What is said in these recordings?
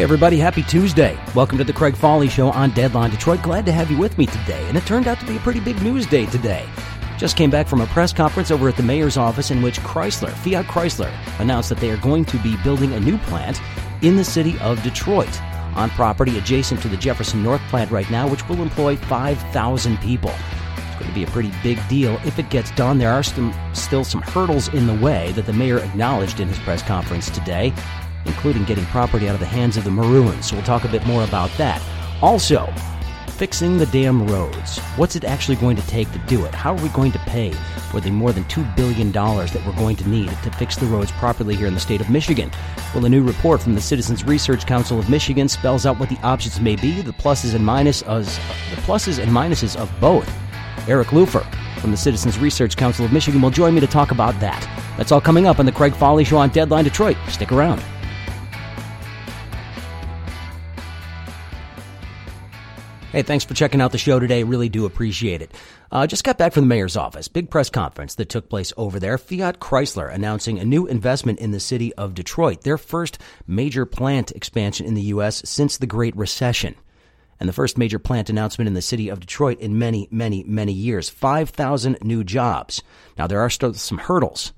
Hey, everybody, happy Tuesday. Welcome to the Craig Fahle Show on Deadline Detroit. Glad to have you with me today. And it turned out to be a pretty big news day today. Just came back from a press conference over at the mayor's office in which Chrysler, Fiat Chrysler, announced that they are going to be building a new plant in the city of Detroit on property adjacent to the Jefferson North plant right now, which will employ 5,000 people. It's going to be a pretty big deal if it gets done. There are some, still some hurdles in the way that the mayor acknowledged in his press conference today including getting property out of the hands of the Morouns. So we'll talk a bit more about that. Also, fixing the damn roads. What's it actually going to take to do it? How are we going to pay for the more than $2 billion that we're going to need to fix the roads properly here in the state of Michigan? Well, a new report from the Citizens Research Council of Michigan spells out what the options may be, the pluses and minuses, uh, the pluses and minuses of both. Eric Lupher from the Citizens Research Council of Michigan will join me to talk about that. That's all coming up on the Craig Fahle Show on Deadline Detroit. Stick around. Hey, thanks for checking out the show today. Really do appreciate it. Uh, just got back from the mayor's office. Big press conference that took place over there. Fiat Chrysler announcing a new investment in the city of Detroit, their first major plant expansion in the U.S. since the Great Recession. And the first major plant announcement in the city of Detroit in many, many, many years. 5,000 new jobs. Now, there are still some hurdles.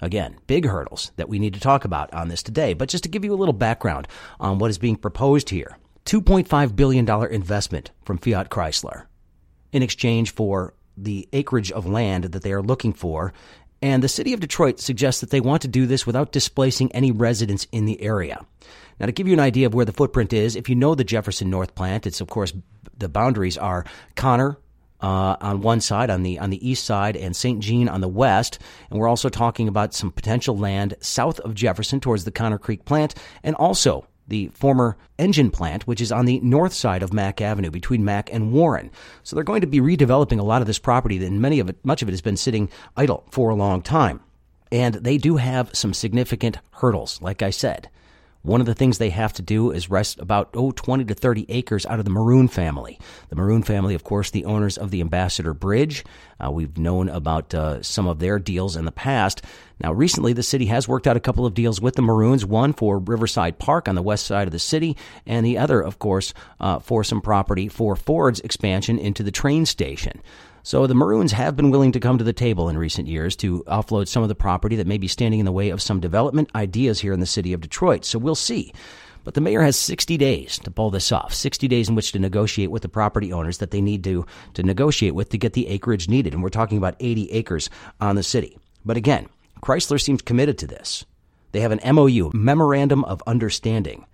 Again, big hurdles that we need to talk about on this today. But just to give you a little background on what is being proposed here. $2.5 billion investment from Fiat Chrysler in exchange for the acreage of land that they are looking for. And the city of Detroit suggests that they want to do this without displacing any residents in the area. Now, to give you an idea of where the footprint is, if you know the Jefferson North plant, it's of course the boundaries are Conner, uh, on one side, on the on the east side, and St. Jean on the west. And we're also talking about some potential land south of Jefferson towards the Conner Creek plant, and also the former engine plant, which is on the north side of Mack Avenue between Mack and Warren. So they're going to be redeveloping a lot of this property, and many of it, much of it, has been sitting idle for a long time. And they do have some significant hurdles, like I said. One of the things they have to do is wrest about, oh, 20 to 30 acres out of the Moroun family. The Moroun family, of course, the owners of the Ambassador Bridge. Uh, we've known about uh, some of their deals in the past. Now, recently, the city has worked out a couple of deals with the Morouns, one for Riverside Park on the west side of the city, and the other, of course, uh, for some property for Ford's expansion into the train station. So the Morouns have been willing to come to the table in recent years to offload some of the property that may be standing in the way of some development ideas here in the city of Detroit. So we'll see. But the mayor has 60 days to pull this off, 60 days in which to negotiate with the property owners that they need to, to negotiate with to get the acreage needed. And we're talking about 80 acres on the city. But again, Chrysler seems committed to this. They have an MOU, Memorandum of Understanding,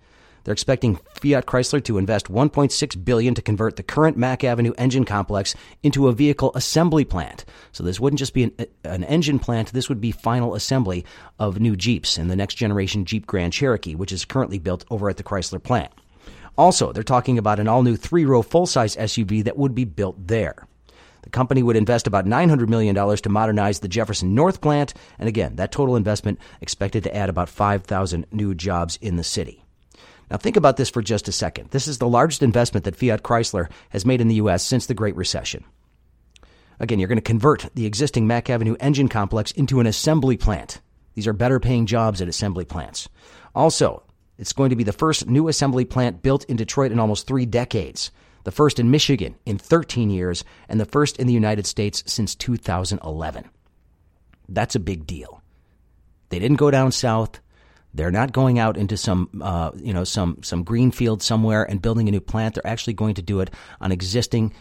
they're expecting Fiat Chrysler to invest 1.6 billion to convert the current Mack Avenue engine complex into a vehicle assembly plant. So this wouldn't just be an, an engine plant, this would be final assembly of new Jeeps and the next generation Jeep Grand Cherokee, which is currently built over at the Chrysler plant. Also, they're talking about an all new three row full size SUV that would be built there. The company would invest about $900 million to modernize the Jefferson North plant, and again, that total investment expected to add about 5,000 new jobs in the city. Now, think about this for just a second. This is the largest investment that Fiat Chrysler has made in the U.S. since the Great Recession. Again, you're going to convert the existing Mack Avenue engine complex into an assembly plant. These are better paying jobs at assembly plants. Also, it's going to be the first new assembly plant built in Detroit in almost three decades, the first in Michigan in 13 years, and the first in the United States since 2011. That's a big deal. They didn't go down south. They're not going out into some, uh, you know, some some green field somewhere and building a new plant. They're actually going to do it on existing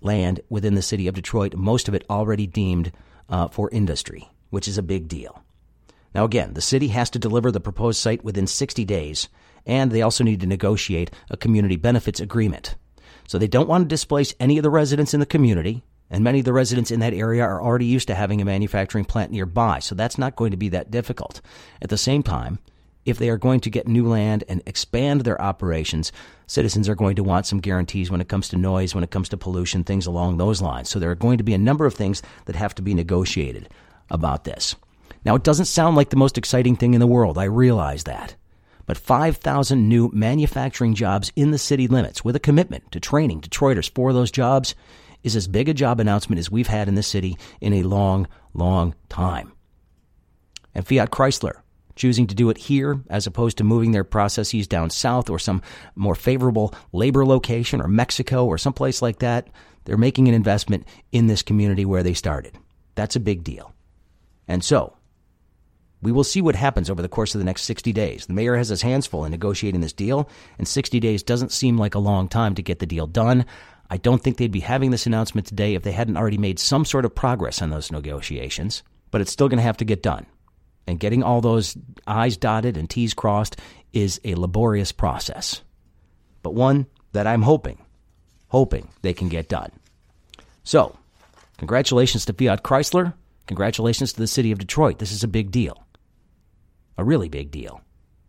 land within the city of Detroit. Most of it already deemed uh, for industry, which is a big deal. Now, again, the city has to deliver the proposed site within 60 days, and they also need to negotiate a community benefits agreement. So they don't want to displace any of the residents in the community, and many of the residents in that area are already used to having a manufacturing plant nearby, so that's not going to be that difficult. At the same time, if they are going to get new land and expand their operations, citizens are going to want some guarantees when it comes to noise, when it comes to pollution, things along those lines. So there are going to be a number of things that have to be negotiated about this. Now, it doesn't sound like the most exciting thing in the world. I realize that. But 5,000 new manufacturing jobs in the city limits with a commitment to training Detroiters for those jobs is as big a job announcement as we've had in this city in a long, long time. And Fiat Chrysler choosing to do it here as opposed to moving their processes down south or some more favorable labor location or Mexico or someplace like that. They're making an investment in this community where they started. That's a big deal. And so, we will see what happens over the course of the next 60 days. The mayor has his hands full in negotiating this deal, and 60 days doesn't seem like a long time to get the deal done. I don't think they'd be having this announcement today if they hadn't already made some sort of progress on those negotiations, but it's still going to have to get done. And getting all those I's dotted and T's crossed is a laborious process, but one that I'm hoping, hoping they can get done. So, congratulations to Fiat Chrysler. Congratulations to the city of Detroit. This is a big deal. A really big deal.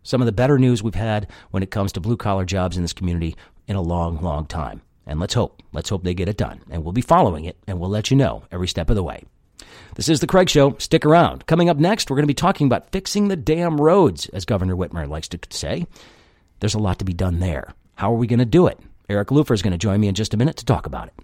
Some of the better news we've had when it comes to blue collar jobs in this community in a long, long time. And let's hope, let's hope they get it done. And we'll be following it and we'll let you know every step of the way. This is The Craig Show. Stick around. Coming up next, we're going to be talking about fixing the damn roads, as Governor Whitmer likes to say. There's a lot to be done there. How are we going to do it? Eric Lupher is going to join me in just a minute to talk about it.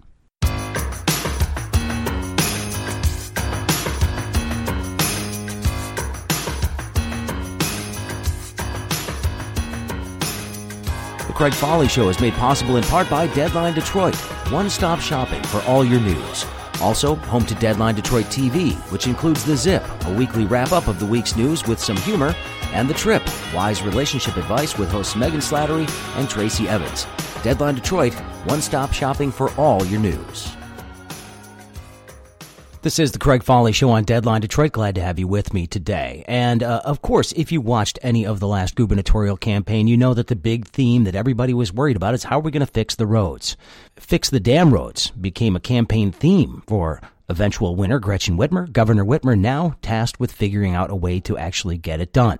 The Craig Fahle Show is made possible in part by Deadline Detroit, one stop shopping for all your news. Also, home to Deadline Detroit TV, which includes The Zip, a weekly wrap up of the week's news with some humor, and The Trip, wise relationship advice with hosts Megan Slattery and Tracy Evans. Deadline Detroit, one stop shopping for all your news. This is the Craig Fahle Show on Deadline Detroit. Glad to have you with me today. And uh, of course, if you watched any of the last gubernatorial campaign, you know that the big theme that everybody was worried about is how are we going to fix the roads? Fix the damn roads became a campaign theme for eventual winner Gretchen Whitmer. Governor Whitmer now tasked with figuring out a way to actually get it done.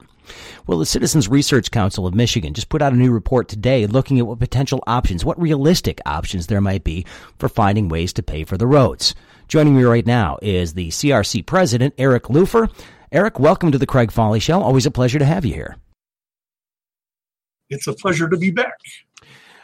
Well, the Citizens Research Council of Michigan just put out a new report today looking at what potential options, what realistic options there might be for finding ways to pay for the roads. Joining me right now is the CRC president, Eric Lupher. Eric, welcome to the Craig Fahle Show. Always a pleasure to have you here. It's a pleasure to be back.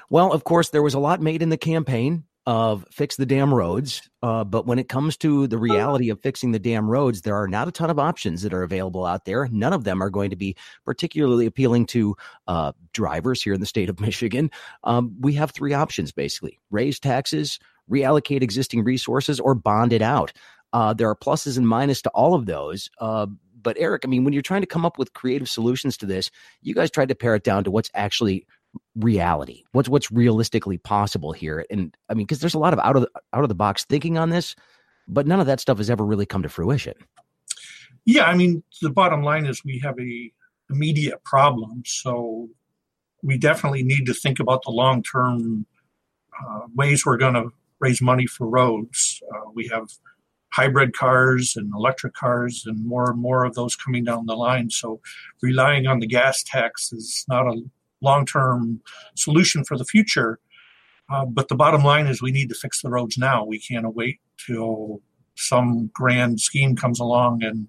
Well, of course, there was a lot made in the campaign of fix the damn roads. Uh, but when it comes to the reality of fixing the damn roads, there are not a ton of options that are available out there. None of them are going to be particularly appealing to uh, drivers here in the state of Michigan. Um, we have three options basically raise taxes, reallocate existing resources, or bond it out. Uh, there are pluses and minuses to all of those. Uh, but Eric, I mean, when you're trying to come up with creative solutions to this, you guys tried to pare it down to what's actually reality, what's what's realistically possible here. And I mean, because there's a lot of out of the, out of the box thinking on this, but none of that stuff has ever really come to fruition. Yeah, I mean, the bottom line is we have a immediate problem, so we definitely need to think about the long term uh, ways we're going to raise money for roads. Uh, we have hybrid cars and electric cars and more and more of those coming down the line. So relying on the gas tax is not a long term solution for the future. Uh, but the bottom line is we need to fix the roads now. We can't wait till some grand scheme comes along and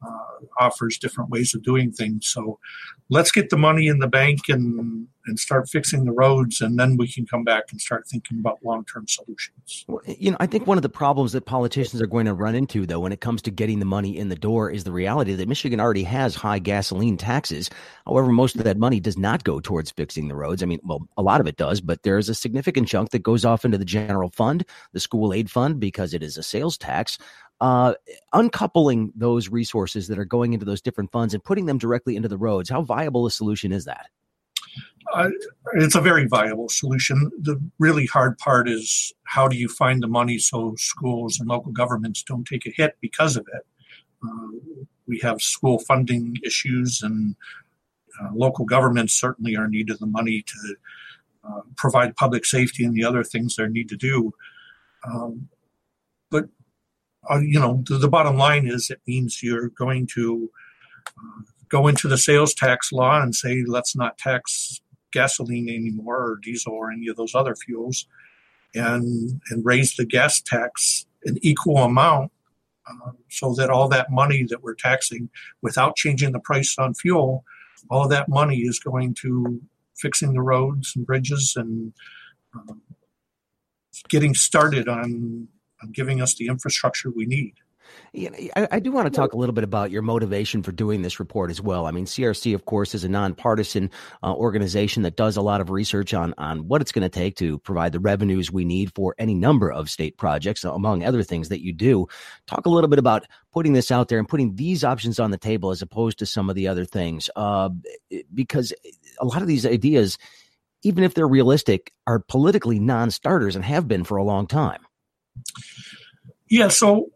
Uh, offers different ways of doing things. So let's get the money in the bank and and start fixing the roads, and then we can come back and start thinking about long term solutions. You know, I think one of the problems that politicians are going to run into, though, when it comes to getting the money in the door, is the reality that Michigan already has high gasoline taxes. However, most of that money does not go towards fixing the roads. I mean, well, a lot of it does, but there is a significant chunk that goes off into the general fund, the school aid fund, because it is a sales tax uh, uncoupling those resources that are going into those different funds and putting them directly into the roads, how viable a solution is that? Uh, it's a very viable solution. The really hard part is how do you find the money so schools and local governments don't take a hit because of it. Uh, we have school funding issues, and uh, local governments certainly are needed the money to uh, provide public safety and the other things they need to do. Um, uh, you know, the, the, bottom line is it means you're going to uh, go into the sales tax law and say let's not tax gasoline anymore or diesel or any of those other fuels and and raise the gas tax an equal amount uh, so that all that money that we're taxing without changing the price on fuel all that money is going to fixing the roads and bridges and um, getting started on giving us the infrastructure we need know, I, I, do want to talk a little bit about your motivation for doing this report as well. I mean, CRC, of course, is a nonpartisan uh, organization that does a lot of research on on what it's going to take to provide the revenues we need for any number of state projects, among other things that you do. Talk a little bit about putting this out there and putting these options on the table as opposed to some of the other things, uh, because a lot of these ideas, even if they're realistic, are politically non-starters and have been for a long time. Yeah, so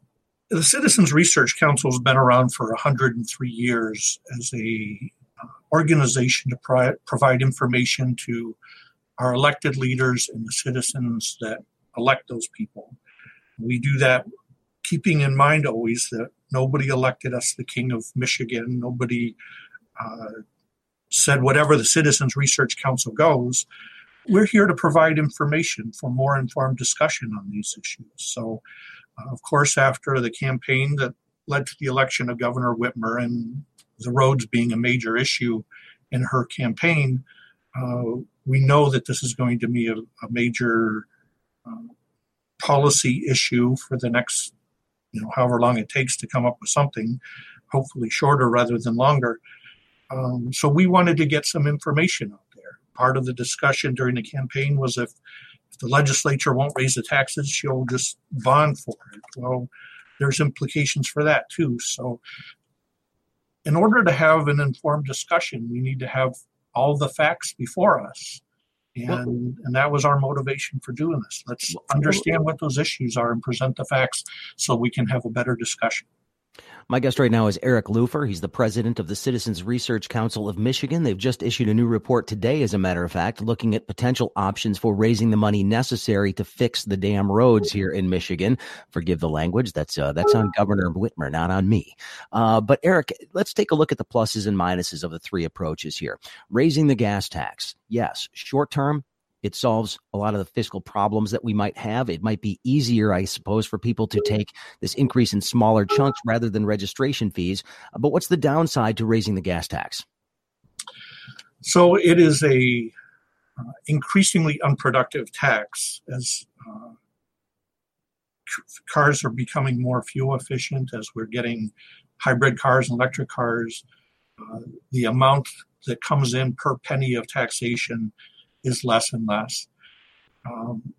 the Citizens Research Council has been around for 103 years as a uh, organization to provide information to our elected leaders and the citizens that elect those people. We do that keeping in mind always that nobody elected us the king of Michigan. Nobody uh, said whatever the Citizens Research Council goes. We're here to provide information for more informed discussion on these issues. So of course, after the campaign that led to the election of Governor Whitmer and the roads being a major issue in her campaign, uh, we know that this is going to be a, a major uh, policy issue for the next, you know, however long it takes to come up with something, hopefully shorter rather than longer. Um, so we wanted to get some information there. Part of the discussion during the campaign was if if the legislature won't raise the taxes, she'll just bond for it. Well, there's implications for that too. So, in order to have an informed discussion, we need to have all the facts before us. And, well, and that was our motivation for doing this. Let's understand what those issues are and present the facts so we can have a better discussion. My guest right now is Eric Lupher. He's the president of the Citizens Research Council of Michigan. They've just issued a new report today, as a matter of fact, looking at potential options for raising the money necessary to fix the damn roads here in Michigan. Forgive the language. That's uh, that's on Governor Whitmer, not on me. Uh, but Eric, let's take a look at the pluses and minuses of the three approaches here. Raising the gas tax. Yes, short term, it solves a lot of the fiscal problems that we might have. It might be easier, I suppose, for people to take this increase in smaller chunks rather than registration fees. But what's the downside to raising the gas tax? So it is a uh, increasingly unproductive tax as uh, cars are becoming more fuel efficient as we're getting hybrid cars and electric cars. Uh, the amount that comes in per penny of taxation is less and less. Um,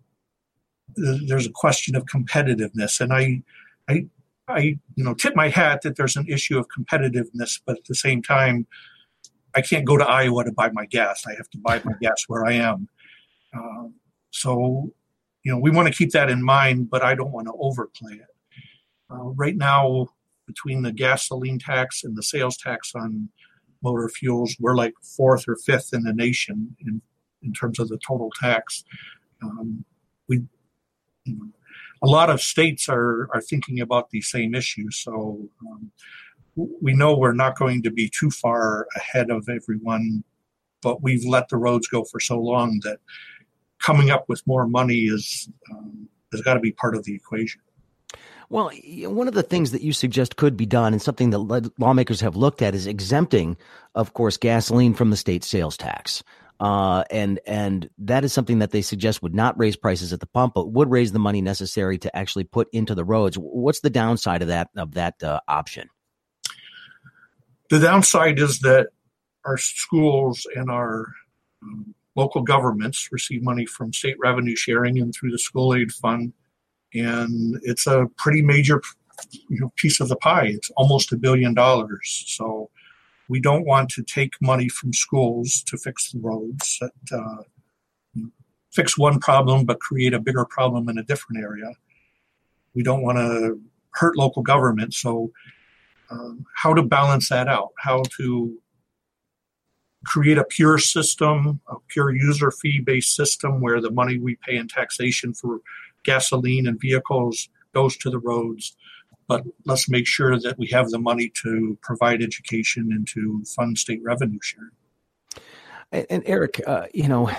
there's a question of competitiveness, and I, I, I, you know, tip my hat that there's an issue of competitiveness, but at the same time, I can't go to Iowa to buy my gas. I have to buy my gas where I am. Uh, so, you know, we want to keep that in mind, but I don't want to overplay it. Uh, right now, between the gasoline tax and the sales tax on motor fuels, we're like fourth or fifth in the nation in in terms of the total tax. Um, we, you know, a lot of states are are thinking about these same issues. So um, we know we're not going to be too far ahead of everyone, but we've let the roads go for so long that coming up with more money is um, has got to be part of the equation. Well, one of the things that you suggest could be done, and something that lawmakers have looked at, is exempting, of course, gasoline from the state sales tax. Uh, and and that is something that they suggest would not raise prices at the pump, but would raise the money necessary to actually put into the roads. What's the downside of that of that uh, option? The downside is that our schools and our um, local governments receive money from state revenue sharing and through the school aid fund, and it's a pretty major you know, piece of the pie. It's almost a billion dollars. So we don't want to take money from schools to fix the roads that uh, fix one problem but create a bigger problem in a different area. We don't want to hurt local government. So, um, how to balance that out? How to create a pure system, a pure user fee based system where the money we pay in taxation for gasoline and vehicles goes to the roads but let's make sure that we have the money to provide education and to fund state revenue sharing. And, and Eric, uh, you know,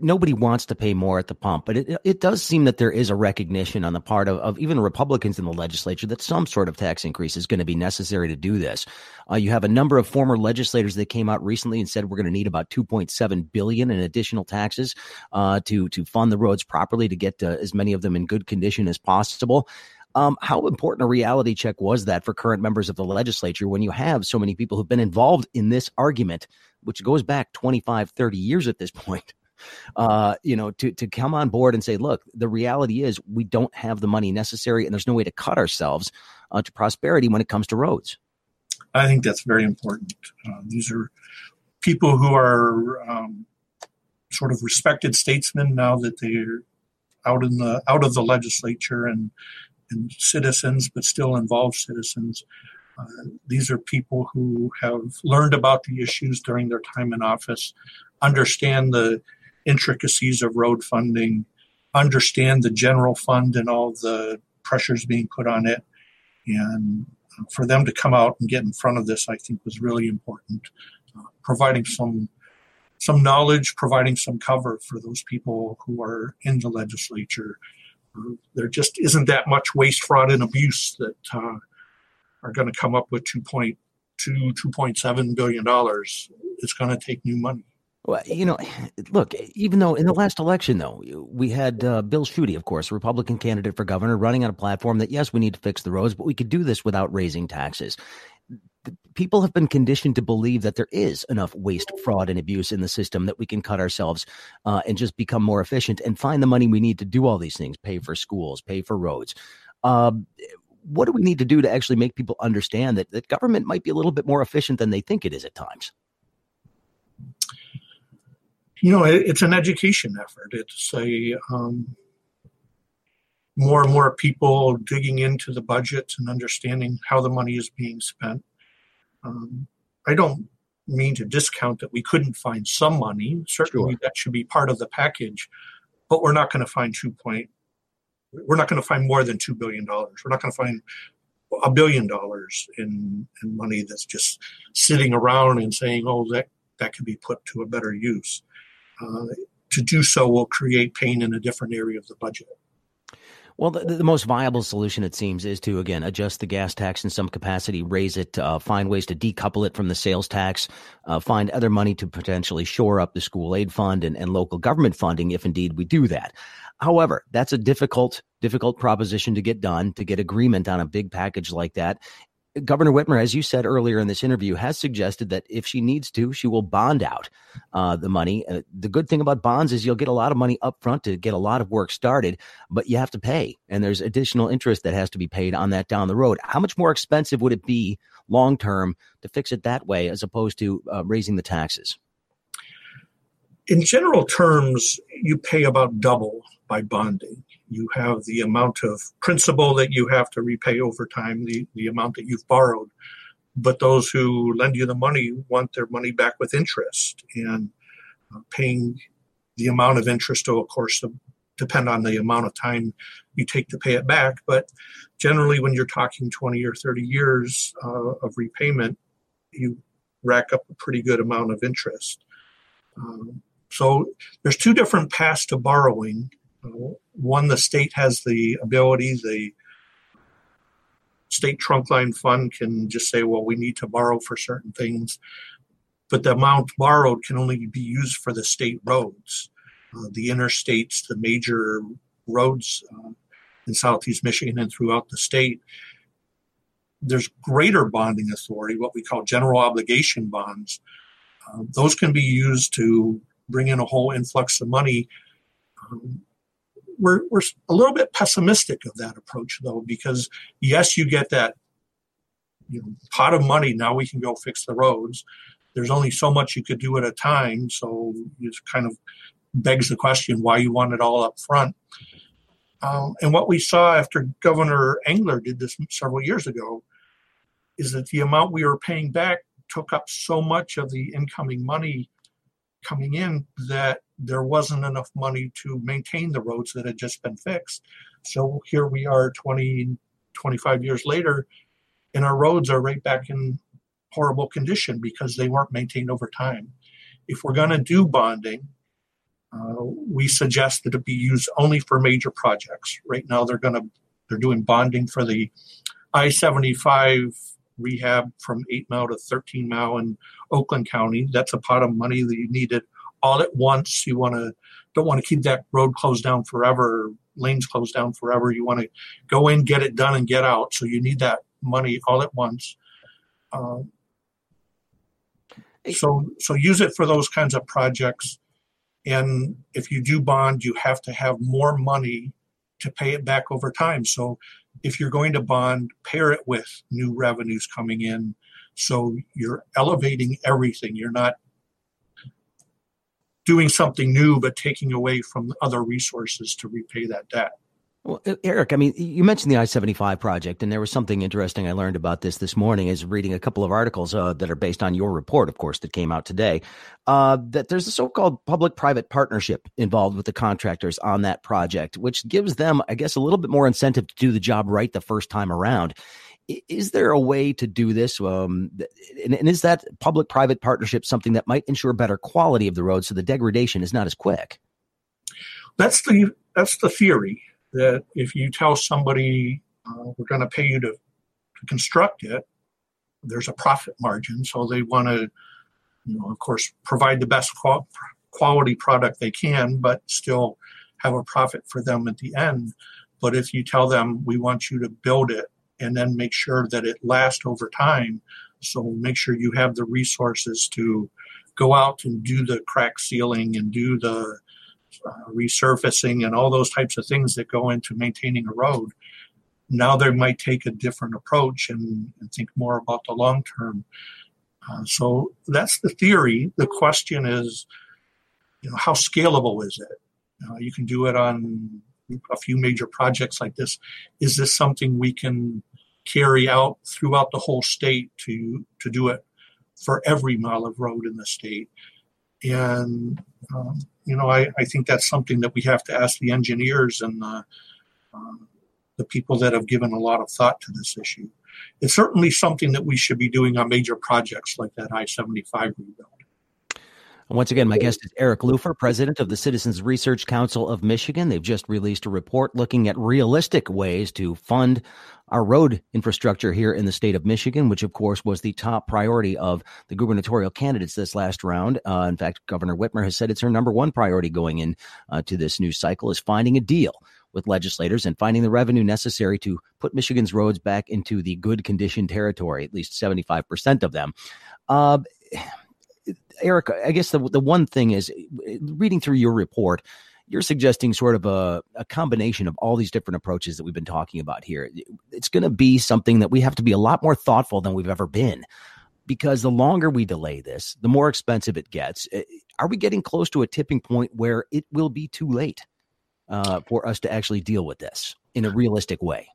nobody wants to pay more at the pump, but it it does seem that there is a recognition on the part of, of even Republicans in the legislature that some sort of tax increase is going to be necessary to do this. Uh, you have a number of former legislators that came out recently and said we're going to need about 2.7 billion in additional taxes uh, to to fund the roads properly to get uh, as many of them in good condition as possible. Um, how important a reality check was that for current members of the legislature when you have so many people who've been involved in this argument, which goes back 25, 30 years at this point? uh, you know, to to come on board and say, look, the reality is we don't have the money necessary, and there's no way to cut ourselves uh, to prosperity when it comes to roads. I think that's very important. Uh, these are people who are um, sort of respected statesmen now that they're out in the out of the legislature and and citizens, but still involved citizens. Uh, these are people who have learned about the issues during their time in office, understand the intricacies of road funding, understand the general fund and all the pressures being put on it. And for them to come out and get in front of this, I think was really important, uh, providing some some knowledge, providing some cover for those people who are in the legislature. There just isn't that much waste, fraud, and abuse that uh, are going to come up with 2.2, 2.7 billion dollars. It's going to take new money. Well, you know, look, even though in the last election, though, we had uh, Bill Schuette, of course, Republican candidate for governor, running on a platform that, yes, we need to fix the roads, but we could do this without raising taxes. People have been conditioned to believe that there is enough waste, fraud, and abuse in the system that we can cut ourselves uh, and just become more efficient and find the money we need to do all these things pay for schools, pay for roads. Uh, what do we need to do to actually make people understand that, that government might be a little bit more efficient than they think it is at times? you know, it, it's an education effort. It's a um, more and more people digging into the budgets and understanding how the money is being spent. Um, I don't mean to discount that we couldn't find some money. Certainly, sure. that should be part of the package, but we're not going to find two point. We're not going to find more than two billion dollars. We're not going to find a billion dollars in, in money that's just sitting around and saying, "Oh, that that could be put to a better use." Uh, to do so will create pain in a different area of the budget. Well, the, the, most viable solution, it seems, is to again adjust the gas tax in some capacity, raise it, uh, find ways to decouple it from the sales tax, uh, find other money to potentially shore up the school aid fund and, and local government funding, if indeed we do that. However, that's a difficult, difficult proposition to get done, to get agreement on a big package like that. Governor Whitmer, as you said earlier in this interview, has suggested that if she needs to, she will bond out uh, the money. Uh, the good thing about bonds is you'll get a lot of money up front to get a lot of work started, but you have to pay, and there's additional interest that has to be paid on that down the road. How much more expensive would it be long term to fix it that way as opposed to uh, raising the taxes? In general terms, you pay about double by bonding you have the amount of principal that you have to repay over time, the, the amount that you've borrowed. But those who lend you the money want their money back with interest. And uh, paying the amount of interest will, of course, depend on the amount of time you take to pay it back. But generally, when you're talking 20 or 30 years uh, of repayment, you rack up a pretty good amount of interest. Um, so there's two different paths to borrowing one, the state has the ability, the state trunk line fund can just say, well, we need to borrow for certain things, but the amount borrowed can only be used for the state roads, uh, the interstates, the major roads uh, in southeast Michigan and throughout the state. There's greater bonding authority, what we call general obligation bonds. Uh, those can be used to bring in a whole influx of money um, we're, we're a little bit pessimistic of that approach though because yes you get that you know, pot of money now we can go fix the roads. There's only so much you could do at a time so it kind of begs the question why you want it all up front. Um, and what we saw after governor engler did this several years ago is that the amount we were paying back took up so much of the incoming money coming in that there wasn't enough money to maintain the roads that had just been fixed. So here we are 20, 25 years later, and our roads are right back in horrible condition because they weren't maintained over time. If we're going to do bonding, uh, we suggest that it be used only for major projects. Right now, they're going to they're doing bonding for the I-75 rehab from eight mile to 13 mile in Oakland County. That's a pot of money that you needed all at once. You want to don't want to keep that road closed down forever, lanes closed down forever. You want to go in, get it done, and get out. So you need that money all at once. Um, so so use it for those kinds of projects. And if you do bond, you have to have more money to pay it back over time. So if you're going to bond, pair it with new revenues coming in. So you're elevating everything. You're not doing something new but taking away from other resources to repay that debt. Well, Eric, I mean, you mentioned the I 75 project, and there was something interesting I learned about this this morning is reading a couple of articles uh, that are based on your report, of course, that came out today. Uh, that there's a so called public private partnership involved with the contractors on that project, which gives them, I guess, a little bit more incentive to do the job right the first time around. Is there a way to do this? Um, and, and is that public private partnership something that might ensure better quality of the road so the degradation is not as quick? That's the that's the theory that if you tell somebody uh, we're going to pay you to, to construct it, there's a profit margin. So they want to, you know, of course, provide the best quality product they can, but still have a profit for them at the end. But if you tell them we want you to build it and then make sure that it lasts over time, so make sure you have the resources to go out and do the crack sealing and do the uh, resurfacing and all those types of things that go into maintaining a road. Now they might take a different approach and, and think more about the long term. Uh, so that's the theory. The question is, you know, how scalable is it? Uh, you can do it on a few major projects like this. Is this something we can carry out throughout the whole state to to do it for every mile of road in the state? And um, you know, I, I think that's something that we have to ask the engineers and the, um, the people that have given a lot of thought to this issue. It's certainly something that we should be doing on major projects like that I 75 rebuild. Once again, my guest is Eric Lupher, president of the Citizens Research Council of Michigan. They've just released a report looking at realistic ways to fund our road infrastructure here in the state of Michigan, which of course was the top priority of the gubernatorial candidates this last round. Uh, in fact, Governor Whitmer has said it's her number one priority going in uh, to this new cycle is finding a deal with legislators and finding the revenue necessary to put Michigan's roads back into the good condition territory, at least 75% of them. Uh, Eric, I guess the the one thing is reading through your report, you're suggesting sort of a, a combination of all these different approaches that we've been talking about here. It's going to be something that we have to be a lot more thoughtful than we've ever been because the longer we delay this, the more expensive it gets. Are we getting close to a tipping point where it will be too late uh, for us to actually deal with this in a realistic way?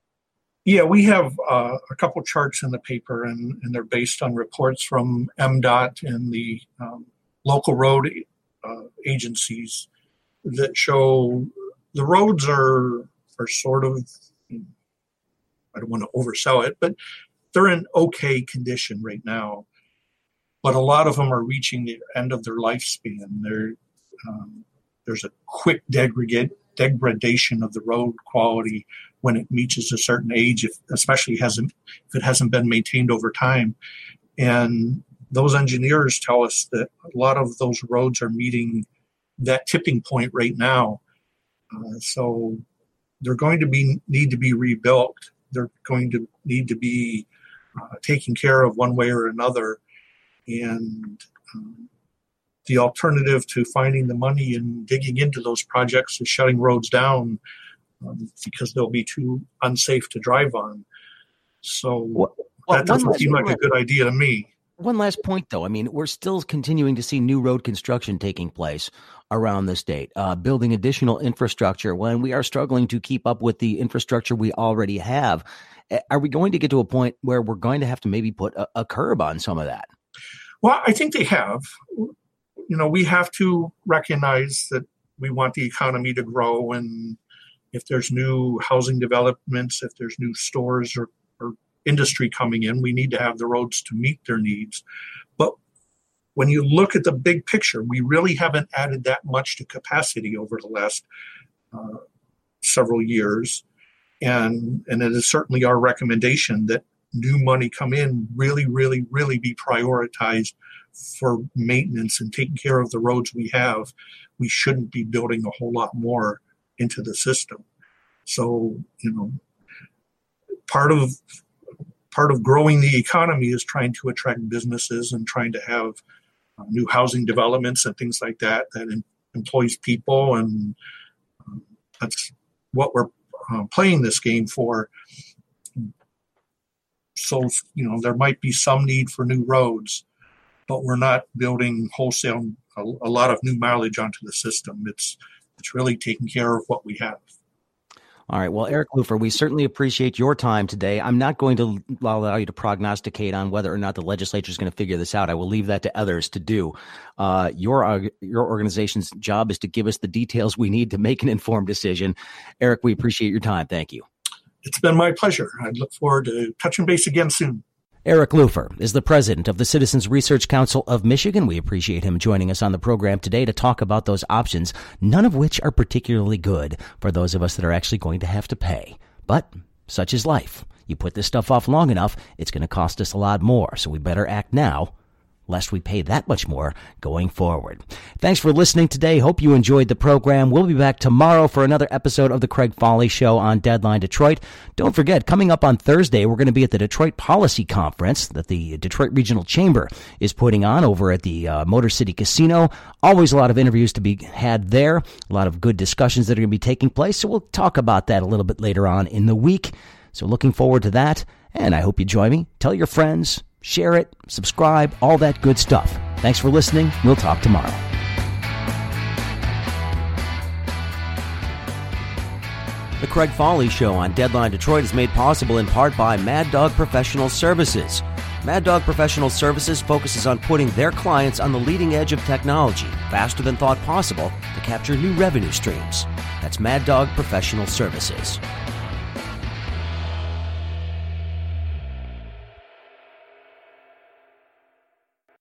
Yeah, we have uh, a couple charts in the paper, and, and, they're based on reports from MDOT and the um, local road uh, agencies that show the roads are are sort of. I don't want to oversell it, but they're in okay condition right now. But a lot of them are reaching the end of their lifespan. They're, um, there's a quick degrade, degradation of the road quality when it reaches a certain age, if, especially hasn't if it hasn't been maintained over time. And those engineers tell us that a lot of those roads are meeting that tipping point right now. Uh, so they're going to be need to be rebuilt. They're going to need to be uh, taken care of one way or another. And um, the alternative to finding the money and digging into those projects is shutting roads down um, because they'll be too unsafe to drive on. So well, that doesn't seem like a good idea to me. One last point, though. I mean, we're still continuing to see new road construction taking place around the state, uh, building additional infrastructure when we are struggling to keep up with the infrastructure we already have. Are we going to get to a point where we're going to have to maybe put a, a curb on some of that? Well, I think they have. You know, we have to recognize that we want the economy to grow and if there's new housing developments, if there's new stores or, or industry coming in, we need to have the roads to meet their needs. But when you look at the big picture, we really haven't added that much to capacity over the last uh, several years. And, and it is certainly our recommendation that new money come in really, really, really be prioritized for maintenance and taking care of the roads we have. We shouldn't be building a whole lot more into the system. So, you know, part of part of growing the economy is trying to attract businesses and trying to have uh, new housing developments and things like that that em- employs people and um, that's what we're uh, playing this game for so you know there might be some need for new roads but we're not building wholesale a, a lot of new mileage onto the system it's it's really taking care of what we have all right. Well, Eric Lupher, we certainly appreciate your time today. I'm not going to allow you to prognosticate on whether or not the legislature is going to figure this out. I will leave that to others to do. Uh, your uh, your organization's job is to give us the details we need to make an informed decision. Eric, we appreciate your time. Thank you. It's been my pleasure. I look forward to touching base again soon. Eric Lupher is the president of the Citizens Research Council of Michigan. We appreciate him joining us on the program today to talk about those options, none of which are particularly good for those of us that are actually going to have to pay. But such is life. You put this stuff off long enough, it's going to cost us a lot more, so we better act now lest we pay that much more going forward. Thanks for listening today. Hope you enjoyed the program. We'll be back tomorrow for another episode of the Craig Fahle Show on Deadline Detroit. Don't forget, coming up on Thursday, we're going to be at the Detroit Policy Conference that the Detroit Regional Chamber is putting on over at the uh, Motor City Casino. Always a lot of interviews to be had there, a lot of good discussions that are going to be taking place. So we'll talk about that a little bit later on in the week. So looking forward to that. And I hope you join me. Tell your friends, share it, subscribe, all that good stuff. Thanks for listening. We'll talk tomorrow. The Craig Fahle Show on Deadline Detroit is made possible in part by Mad Dog Professional Services. Mad Dog Professional Services focuses on putting their clients on the leading edge of technology faster than thought possible to capture new revenue streams. That's Mad Dog Professional Services.